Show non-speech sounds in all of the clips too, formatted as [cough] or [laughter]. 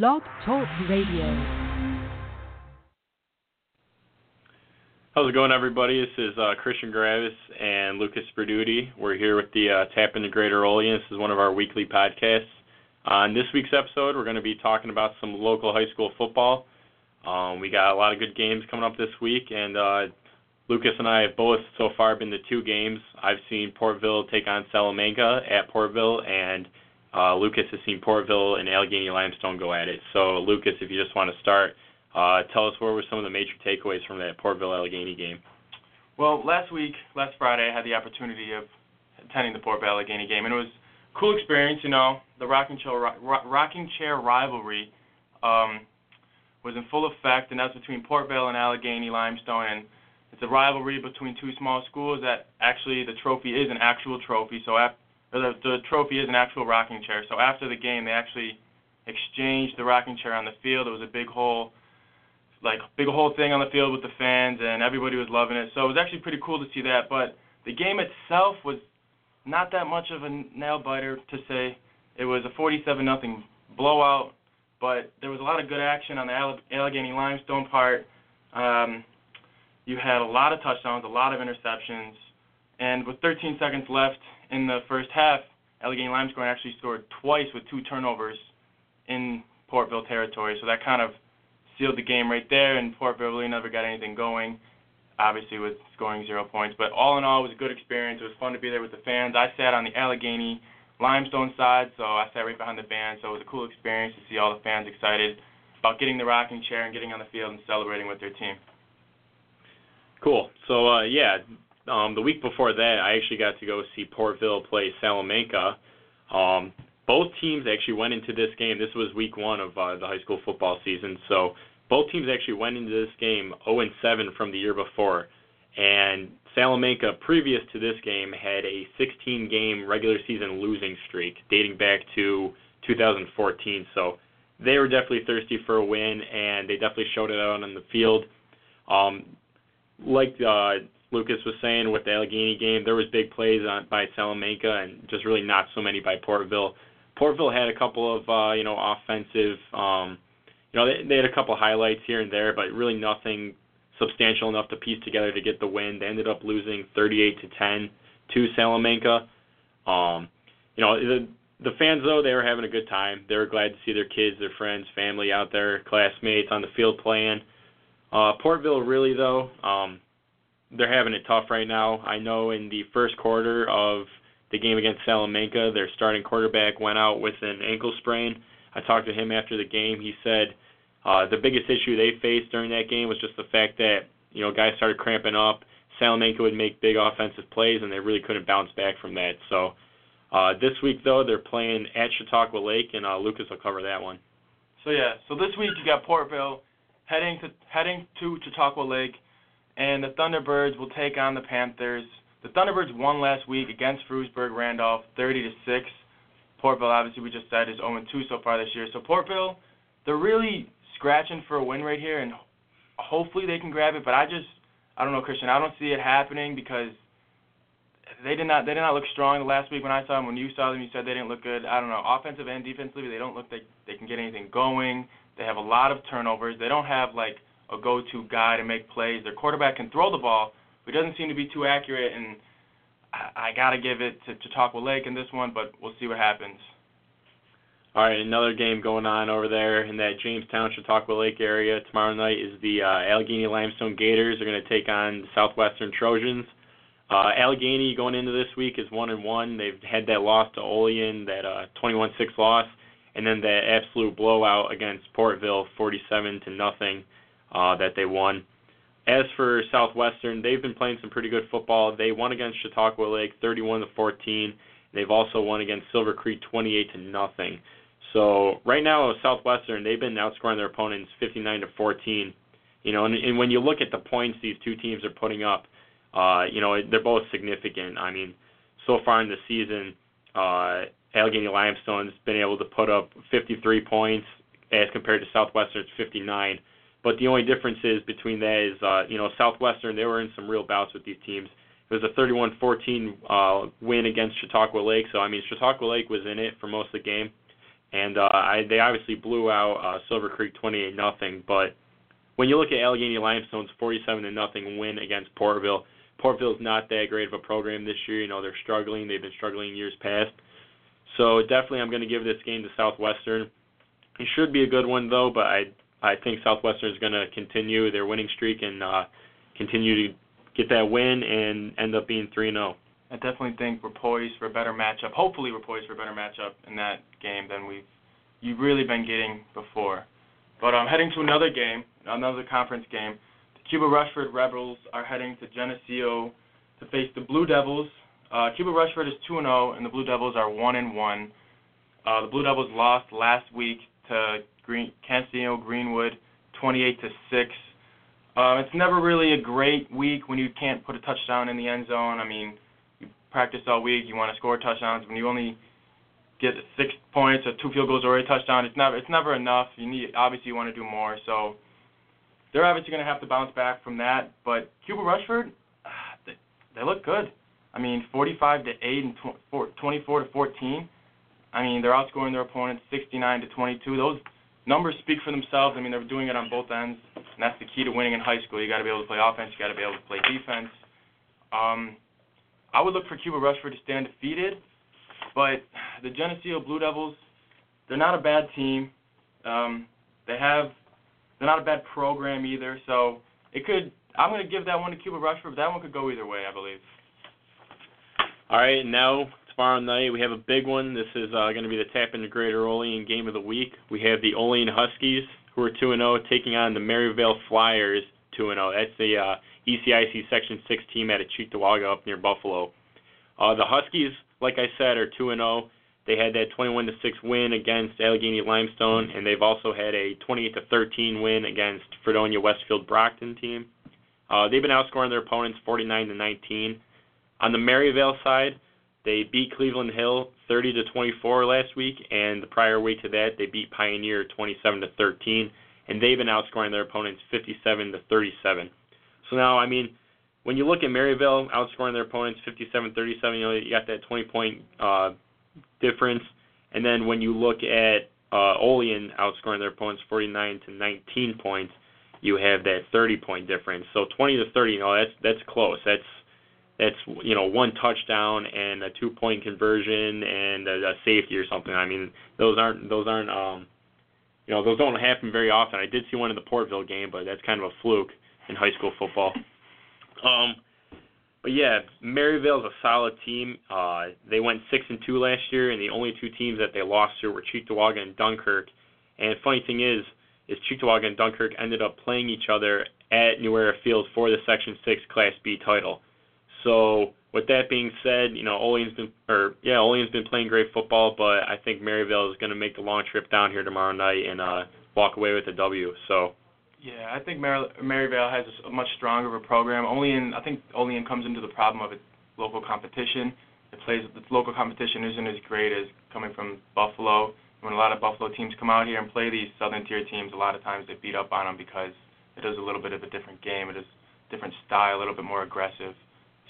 Blog Talk Radio. How's it going, everybody? This is uh, Christian Gravius and Lucas Sperduti. We're here with the uh, TAPinto Greater Olean. This is one of our weekly podcasts. On this week's episode, we're going to be talking about some local high school football. Um, we got a lot of good games coming up this week, and uh, Lucas and I have both so far been to two games. I've seen Portville take on Salamanca at Portville, and uh, Lucas has seen Portville and Allegany Limestone go at it. So, Lucas, if you just want to start, uh, tell us what were some of the major takeaways from that Portville Allegany game. Well, last week, last Friday, I had the opportunity of attending the Portville Allegany game, and it was a cool experience. You know, the rocking chair, rocking chair rivalry um, was in full effect, and that's between Portville and Allegany Limestone, and it's a rivalry between two small schools that actually the trophy is an actual trophy. So after the, the trophy is an actual rocking chair. So after the game, they actually exchanged the rocking chair on the field. It was a big whole, like big whole thing on the field with the fans, and everybody was loving it. So it was actually pretty cool to see that. But the game itself was not that much of a nail biter to say. It was a 47 nothing blowout, but there was a lot of good action on the Allegany Limestone part. Um, you had a lot of touchdowns, a lot of interceptions, and with 13 seconds left in the first half, Allegany Limestone actually scored twice with two turnovers in Portville territory. So that kind of sealed the game right there, and Portville really never got anything going, obviously with scoring zero points. But all in all, it was a good experience. It was fun to be there with the fans. I sat on the Allegany Limestone side, so I sat right behind the band. So it was a cool experience to see all the fans excited about getting the rocking chair and getting on the field and celebrating with their team. Cool. So uh, yeah, um, the week before that, I actually got to go see Portville play Salamanca. Um, both teams actually went into this game. This was week one of uh, the high school football season. So both teams actually went into this game 0 and 7 from the year before. And Salamanca, previous to this game, had a 16 game regular season losing streak dating back to 2014. So they were definitely thirsty for a win, and they definitely showed it out on the field. Um, like uh, Lucas was saying with the Allegany game, there was big plays on, by Salamanca and just really not so many by Portville. Portville had a couple of uh, you know offensive, um, you know they, they had a couple highlights here and there, but really nothing substantial enough to piece together to get the win. They ended up losing 38 to 10 to Salamanca. Um, you know the the fans though they were having a good time. They were glad to see their kids, their friends, family out there, classmates on the field playing. Uh, Portville really though, um, they're having it tough right now. I know in the first quarter of the game against Salamanca, their starting quarterback went out with an ankle sprain. I talked to him after the game. He said uh, the biggest issue they faced during that game was just the fact that you know guys started cramping up. Salamanca would make big offensive plays, and they really couldn't bounce back from that. So uh, this week though, they're playing at Chautauqua Lake, and uh, Lucas will cover that one. So yeah, so this week you got Portville heading to heading to Chautauqua Lake, and the Thunderbirds will take on the Panthers. The Thunderbirds won last week against Frewsburg Randolph, 30 to six. Portville, obviously, we just said is 0 2 so far this year. So Portville, they're really scratching for a win right here, and hopefully they can grab it. But I just, I don't know, Christian. I don't see it happening because they did not they did not look strong the last week when I saw them. When you saw them, you said they didn't look good. I don't know, offensive and defensively, they don't look like they can get anything going. They have a lot of turnovers. They don't have like a go-to guy to make plays. Their quarterback can throw the ball, but doesn't seem to be too accurate. And I, I got to give it to Chautauqua Lake in this one, but we'll see what happens. All right, another game going on over there in that Jamestown, Chautauqua Lake area. Tomorrow night is the uh, Allegany Limestone Gators. They're going to take on the Southwestern Trojans. Uh, Allegany going into this week is one and one. They've had that loss to Olean, that uh, 21-6 loss and then that absolute blowout against Portville, 47 to nothing, uh, that they won. As for Southwestern, they've been playing some pretty good football. They won against Chautauqua Lake, 31 to 14. They've also won against Silver Creek, 28 to nothing. So right now, Southwestern, they've been outscoring their opponents 59 to 14. You know, and, and when you look at the points these two teams are putting up, uh, you know, they're both significant. I mean, so far in the season, uh, Allegany Limestone's been able to put up 53 points as compared to Southwestern's 59. But the only difference is between that is, uh, you know, Southwestern, they were in some real bouts with these teams. It was a 31-14 uh, win against Chautauqua Lake. So, I mean, Chautauqua Lake was in it for most of the game. and uh, I, they obviously blew out uh, Silver Creek 28 nothing. But when you look at Allegany Limestone's 47 to nothing win against Porterville, Porterville's not that great of a program this year. You know they're struggling. They've been struggling years past. So definitely, I'm going to give this game to Southwestern. It should be a good one though, but I I think Southwestern is going to continue their winning streak and uh, continue to get that win and end up being 3 0. I definitely think we're poised for a better matchup. Hopefully, we're poised for a better matchup in that game than we've you've really been getting before. But I'm heading to another game, another conference game. The Cuba Rushford Rebels are heading to Geneseo to face the Blue Devils. Uh, Cuba Rushford is 2 0, and the Blue Devils are 1 and 1. Uh, the Blue Devils lost last week to Green, Canisteo Greenwood, 28 to 6. Um, it's never really a great week when you can't put a touchdown in the end zone. I mean, you practice all week. You want to score touchdowns. When you only get six points or two field goals or a touchdown, it's never it's never enough. You need obviously you want to do more. So they're obviously going to have to bounce back from that. But Cuba Rushford, [sighs] they, they look good. I mean, 45 to 8 and 24 to 14. I mean, they're outscoring their opponents 69 to 22. Those numbers speak for themselves. I mean, they're doing it on both ends, and that's the key to winning in high school. You got to be able to play offense. You got to be able to play defense. Um, I would look for Cuba Rushford to stay undefeated, but the Geneseo Blue Devils, they're not a bad team. Um, they have, they're not a bad program either. So it could. I'm going to give that one to Cuba Rushford, but that one could go either way, I believe. All right, now tomorrow night we have a big one. This is uh, going to be the TAPinto Greater Olean game of the week. We have the Olean Huskies, who are 2 0, taking on the Maryvale Flyers, 2 0. That's the uh, ECIC Section 6 team out of Cheektowaga up near Buffalo. Uh, the Huskies, like I said, are 2 0. They had that 21 6 win against Allegany Limestone, and they've also had a 28 13 win against Fredonia Westfield Brocton team. Uh, they've been outscoring their opponents 49 to 19. On the Maryvale side, they beat Cleveland Hill 30 to 24 last week, and the prior week to that, they beat Pioneer 27 to 13, and they've been outscoring their opponents 57 to 37. So now, I mean, when you look at Maryvale outscoring their opponents 57-37, you know you got that 20 point uh, difference, and then when you look at uh, Olean outscoring their opponents 49 to 19 points, you have that 30 point difference. So 20 to 30, you know that's that's close. That's that's you know one touchdown and a two point conversion and a, a safety or something. I mean those aren't those aren't um you know those don't happen very often. I did see one in the Portville game, but that's kind of a fluke in high school football. [laughs] Um, but yeah, Maryvale's a solid team. Uh, they went six and two last year, and the only two teams that they lost to were Cheektowaga and Dunkirk. And funny thing is, is Cheektowaga and Dunkirk ended up playing each other at New Era Field for the Section Six Class B title. So with that being said, you know Olean's been or yeah Olean's been playing great football, but I think Maryvale is going to make the long trip down here tomorrow night and uh, walk away with a W. So yeah, I think Mar- Maryvale has a much stronger of a program. Olean, I think Olean comes into the problem of its local competition. It plays its local competition isn't as great as coming from Buffalo. When a lot of Buffalo teams come out here and play these Southern Tier teams, a lot of times they beat up on them because it is a little bit of a different game. It is different style, a little bit more aggressive.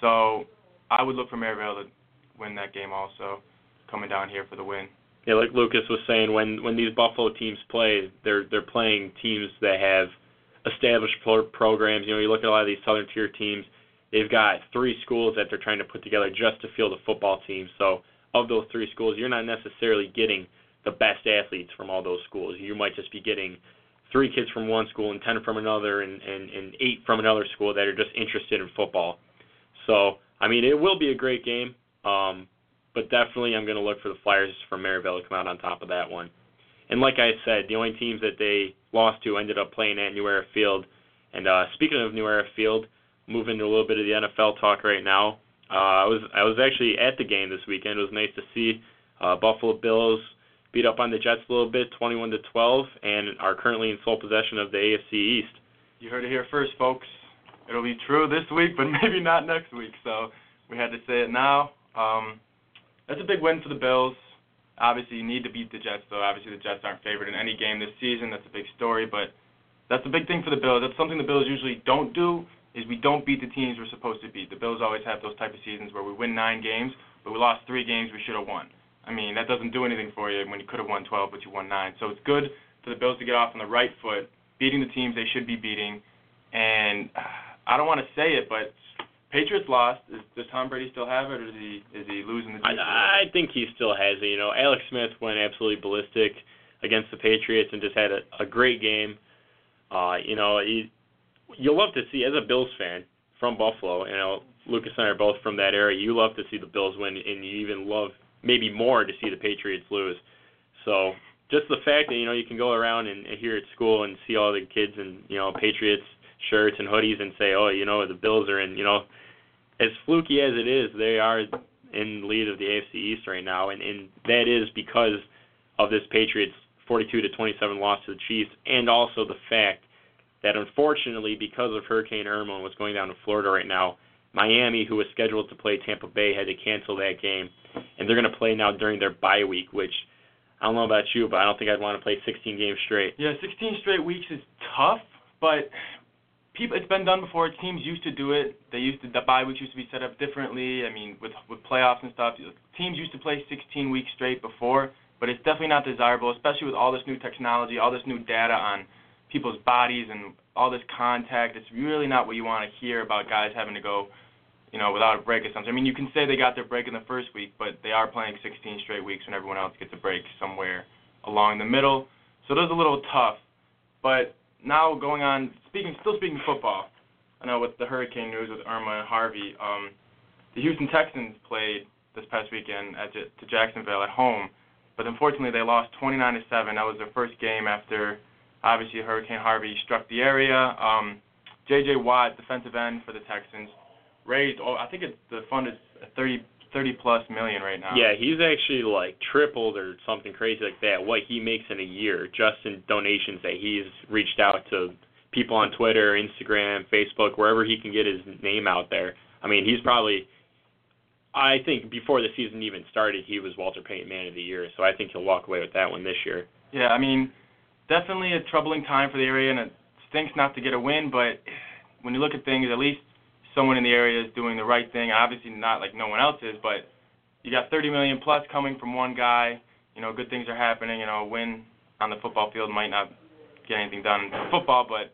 So I would look for Maryvale to win that game also, coming down here for the win yeah, like Lucas was saying, when when these Buffalo teams play, they're they're playing teams that have established pro- programs. You know, you look at a lot of these Southern Tier teams; they've got three schools that they're trying to put together just to field a football team. So, of those three schools, you're not necessarily getting the best athletes from all those schools. You might just be getting three kids from one school and ten from another, and and, and eight from another school that are just interested in football. So, I mean, it will be a great game. Um, but definitely I'm going to look for the Flyers from Maryvale to come out on top of that one. And like I said, the only teams that they lost to ended up playing at New Era Field. And uh, speaking of New Era Field, moving to a little bit of the NFL talk right now. Uh, I was I was actually at the game this weekend. It was nice to see uh, Buffalo Bills beat up on the Jets a little bit, 21 to 12, and are currently in sole possession of the AFC East. You heard it here first, folks. It'll be true this week, but [laughs] maybe not next week. So we had to say it now. Um, that's a big win for the Bills. Obviously, you need to beat the Jets, though. Obviously, the Jets aren't favored in any game this season. That's a big story, but that's a big thing for the Bills. That's something the Bills usually don't do. Is we don't beat the teams we're supposed to beat. The Bills always have those type of seasons where we win nine games, but we lost three games we should have won. I mean, that doesn't do anything for you when you could have won 12, but you won nine. So it's good for the Bills to get off on the right foot, beating the teams they should be beating. And I don't want to say it, but Patriots lost. Is, does Tom Brady still have it, or is he is he losing the? I, I think he still has it. You know, Alex Smith went absolutely ballistic against the Patriots and just had a, a great game. Uh, you know, he, you'll love to see as a Bills fan from Buffalo. You know, Lucas and I are both from that area. You love to see the Bills win, and you even love maybe more to see the Patriots lose. So just the fact that you know you can go around and, and here at school and see all the kids and you know Patriots shirts and hoodies and say, oh, you know the Bills are in. You know, as fluky as it is, they are in lead of the AFC East right now, and, and that is because of this Patriots 42 to 27 loss to the Chiefs, and also the fact that unfortunately, because of Hurricane Irma and what's going down in Florida right now, Miami, who was scheduled to play Tampa Bay, had to cancel that game, and they're going to play now during their bye week, which I don't know about you, but I don't think I'd want to play 16 games straight. Yeah, 16 straight weeks is tough, but people, it's been done before. Teams used to do it. They used to the bye weeks used to be set up differently. I mean, with with playoffs and stuff, teams used to play 16 weeks straight before, but it's definitely not desirable, especially with all this new technology, all this new data on people's bodies and all this contact. It's really not what you want to hear about guys having to go, you know, without a break or something. I mean, you can say they got their break in the first week, but they are playing 16 straight weeks when everyone else gets a break somewhere along the middle. So it is a little tough. But now going on, speaking, still speaking football. I know with the hurricane news with Irma and Harvey, um, the Houston Texans played this past weekend at to Jacksonville at home, but unfortunately they lost 29 to seven. That was their first game after obviously Hurricane Harvey struck the area. Um, J.J. Watt, defensive end for the Texans, raised. Oh, I think it, the fund is 30 30 plus million right now. Yeah, he's actually like tripled or something crazy like that what he makes in a year just in donations that he's reached out to people on Twitter, Instagram, Facebook, wherever he can get his name out there. I mean, he's probably I think before the season even started, he was Walter Payton Man of the Year, so I think he'll walk away with that one this year. Yeah, I mean, definitely a troubling time for the area, and it stinks not to get a win. But when you look at things, at least someone in the area is doing the right thing. Obviously, not like no one else is, but you got 30 million plus coming from one guy. You know, good things are happening. You know, a win on the football field might not get anything done in football, but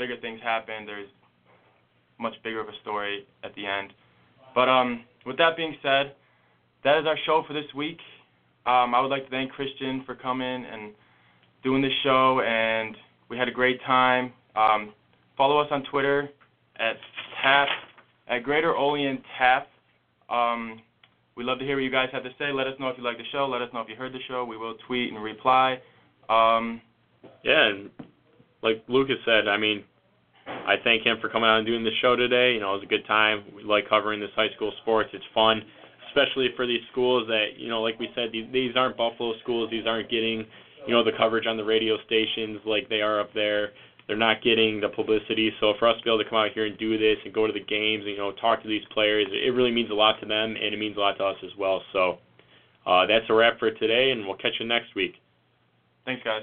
bigger things happen. There's much bigger of a story at the end. But um, with that being said, that is our show for this week. Um, I would like to thank Christian for coming and doing this show, and we had a great time. Um, follow us on Twitter at TAP, at Greater Olean TAP. Um, we'd love to hear what you guys have to say. Let us know if you like the show. Let us know if you heard the show. We will tweet and reply. Um, yeah, and like Lucas said, I mean, I thank him for coming out and doing the show today. You know, it was a good time. We like covering this high school sports. It's fun, especially for these schools that, you know, like we said, these, these aren't Buffalo schools. These aren't getting you know the coverage on the radio stations like they are up there. They're not getting the publicity. So for us to be able to come out here and do this and go to the games and you know talk to these players, it really means a lot to them and it means a lot to us as well. So uh, that's a wrap for today, and we'll catch you next week. Thanks, guys.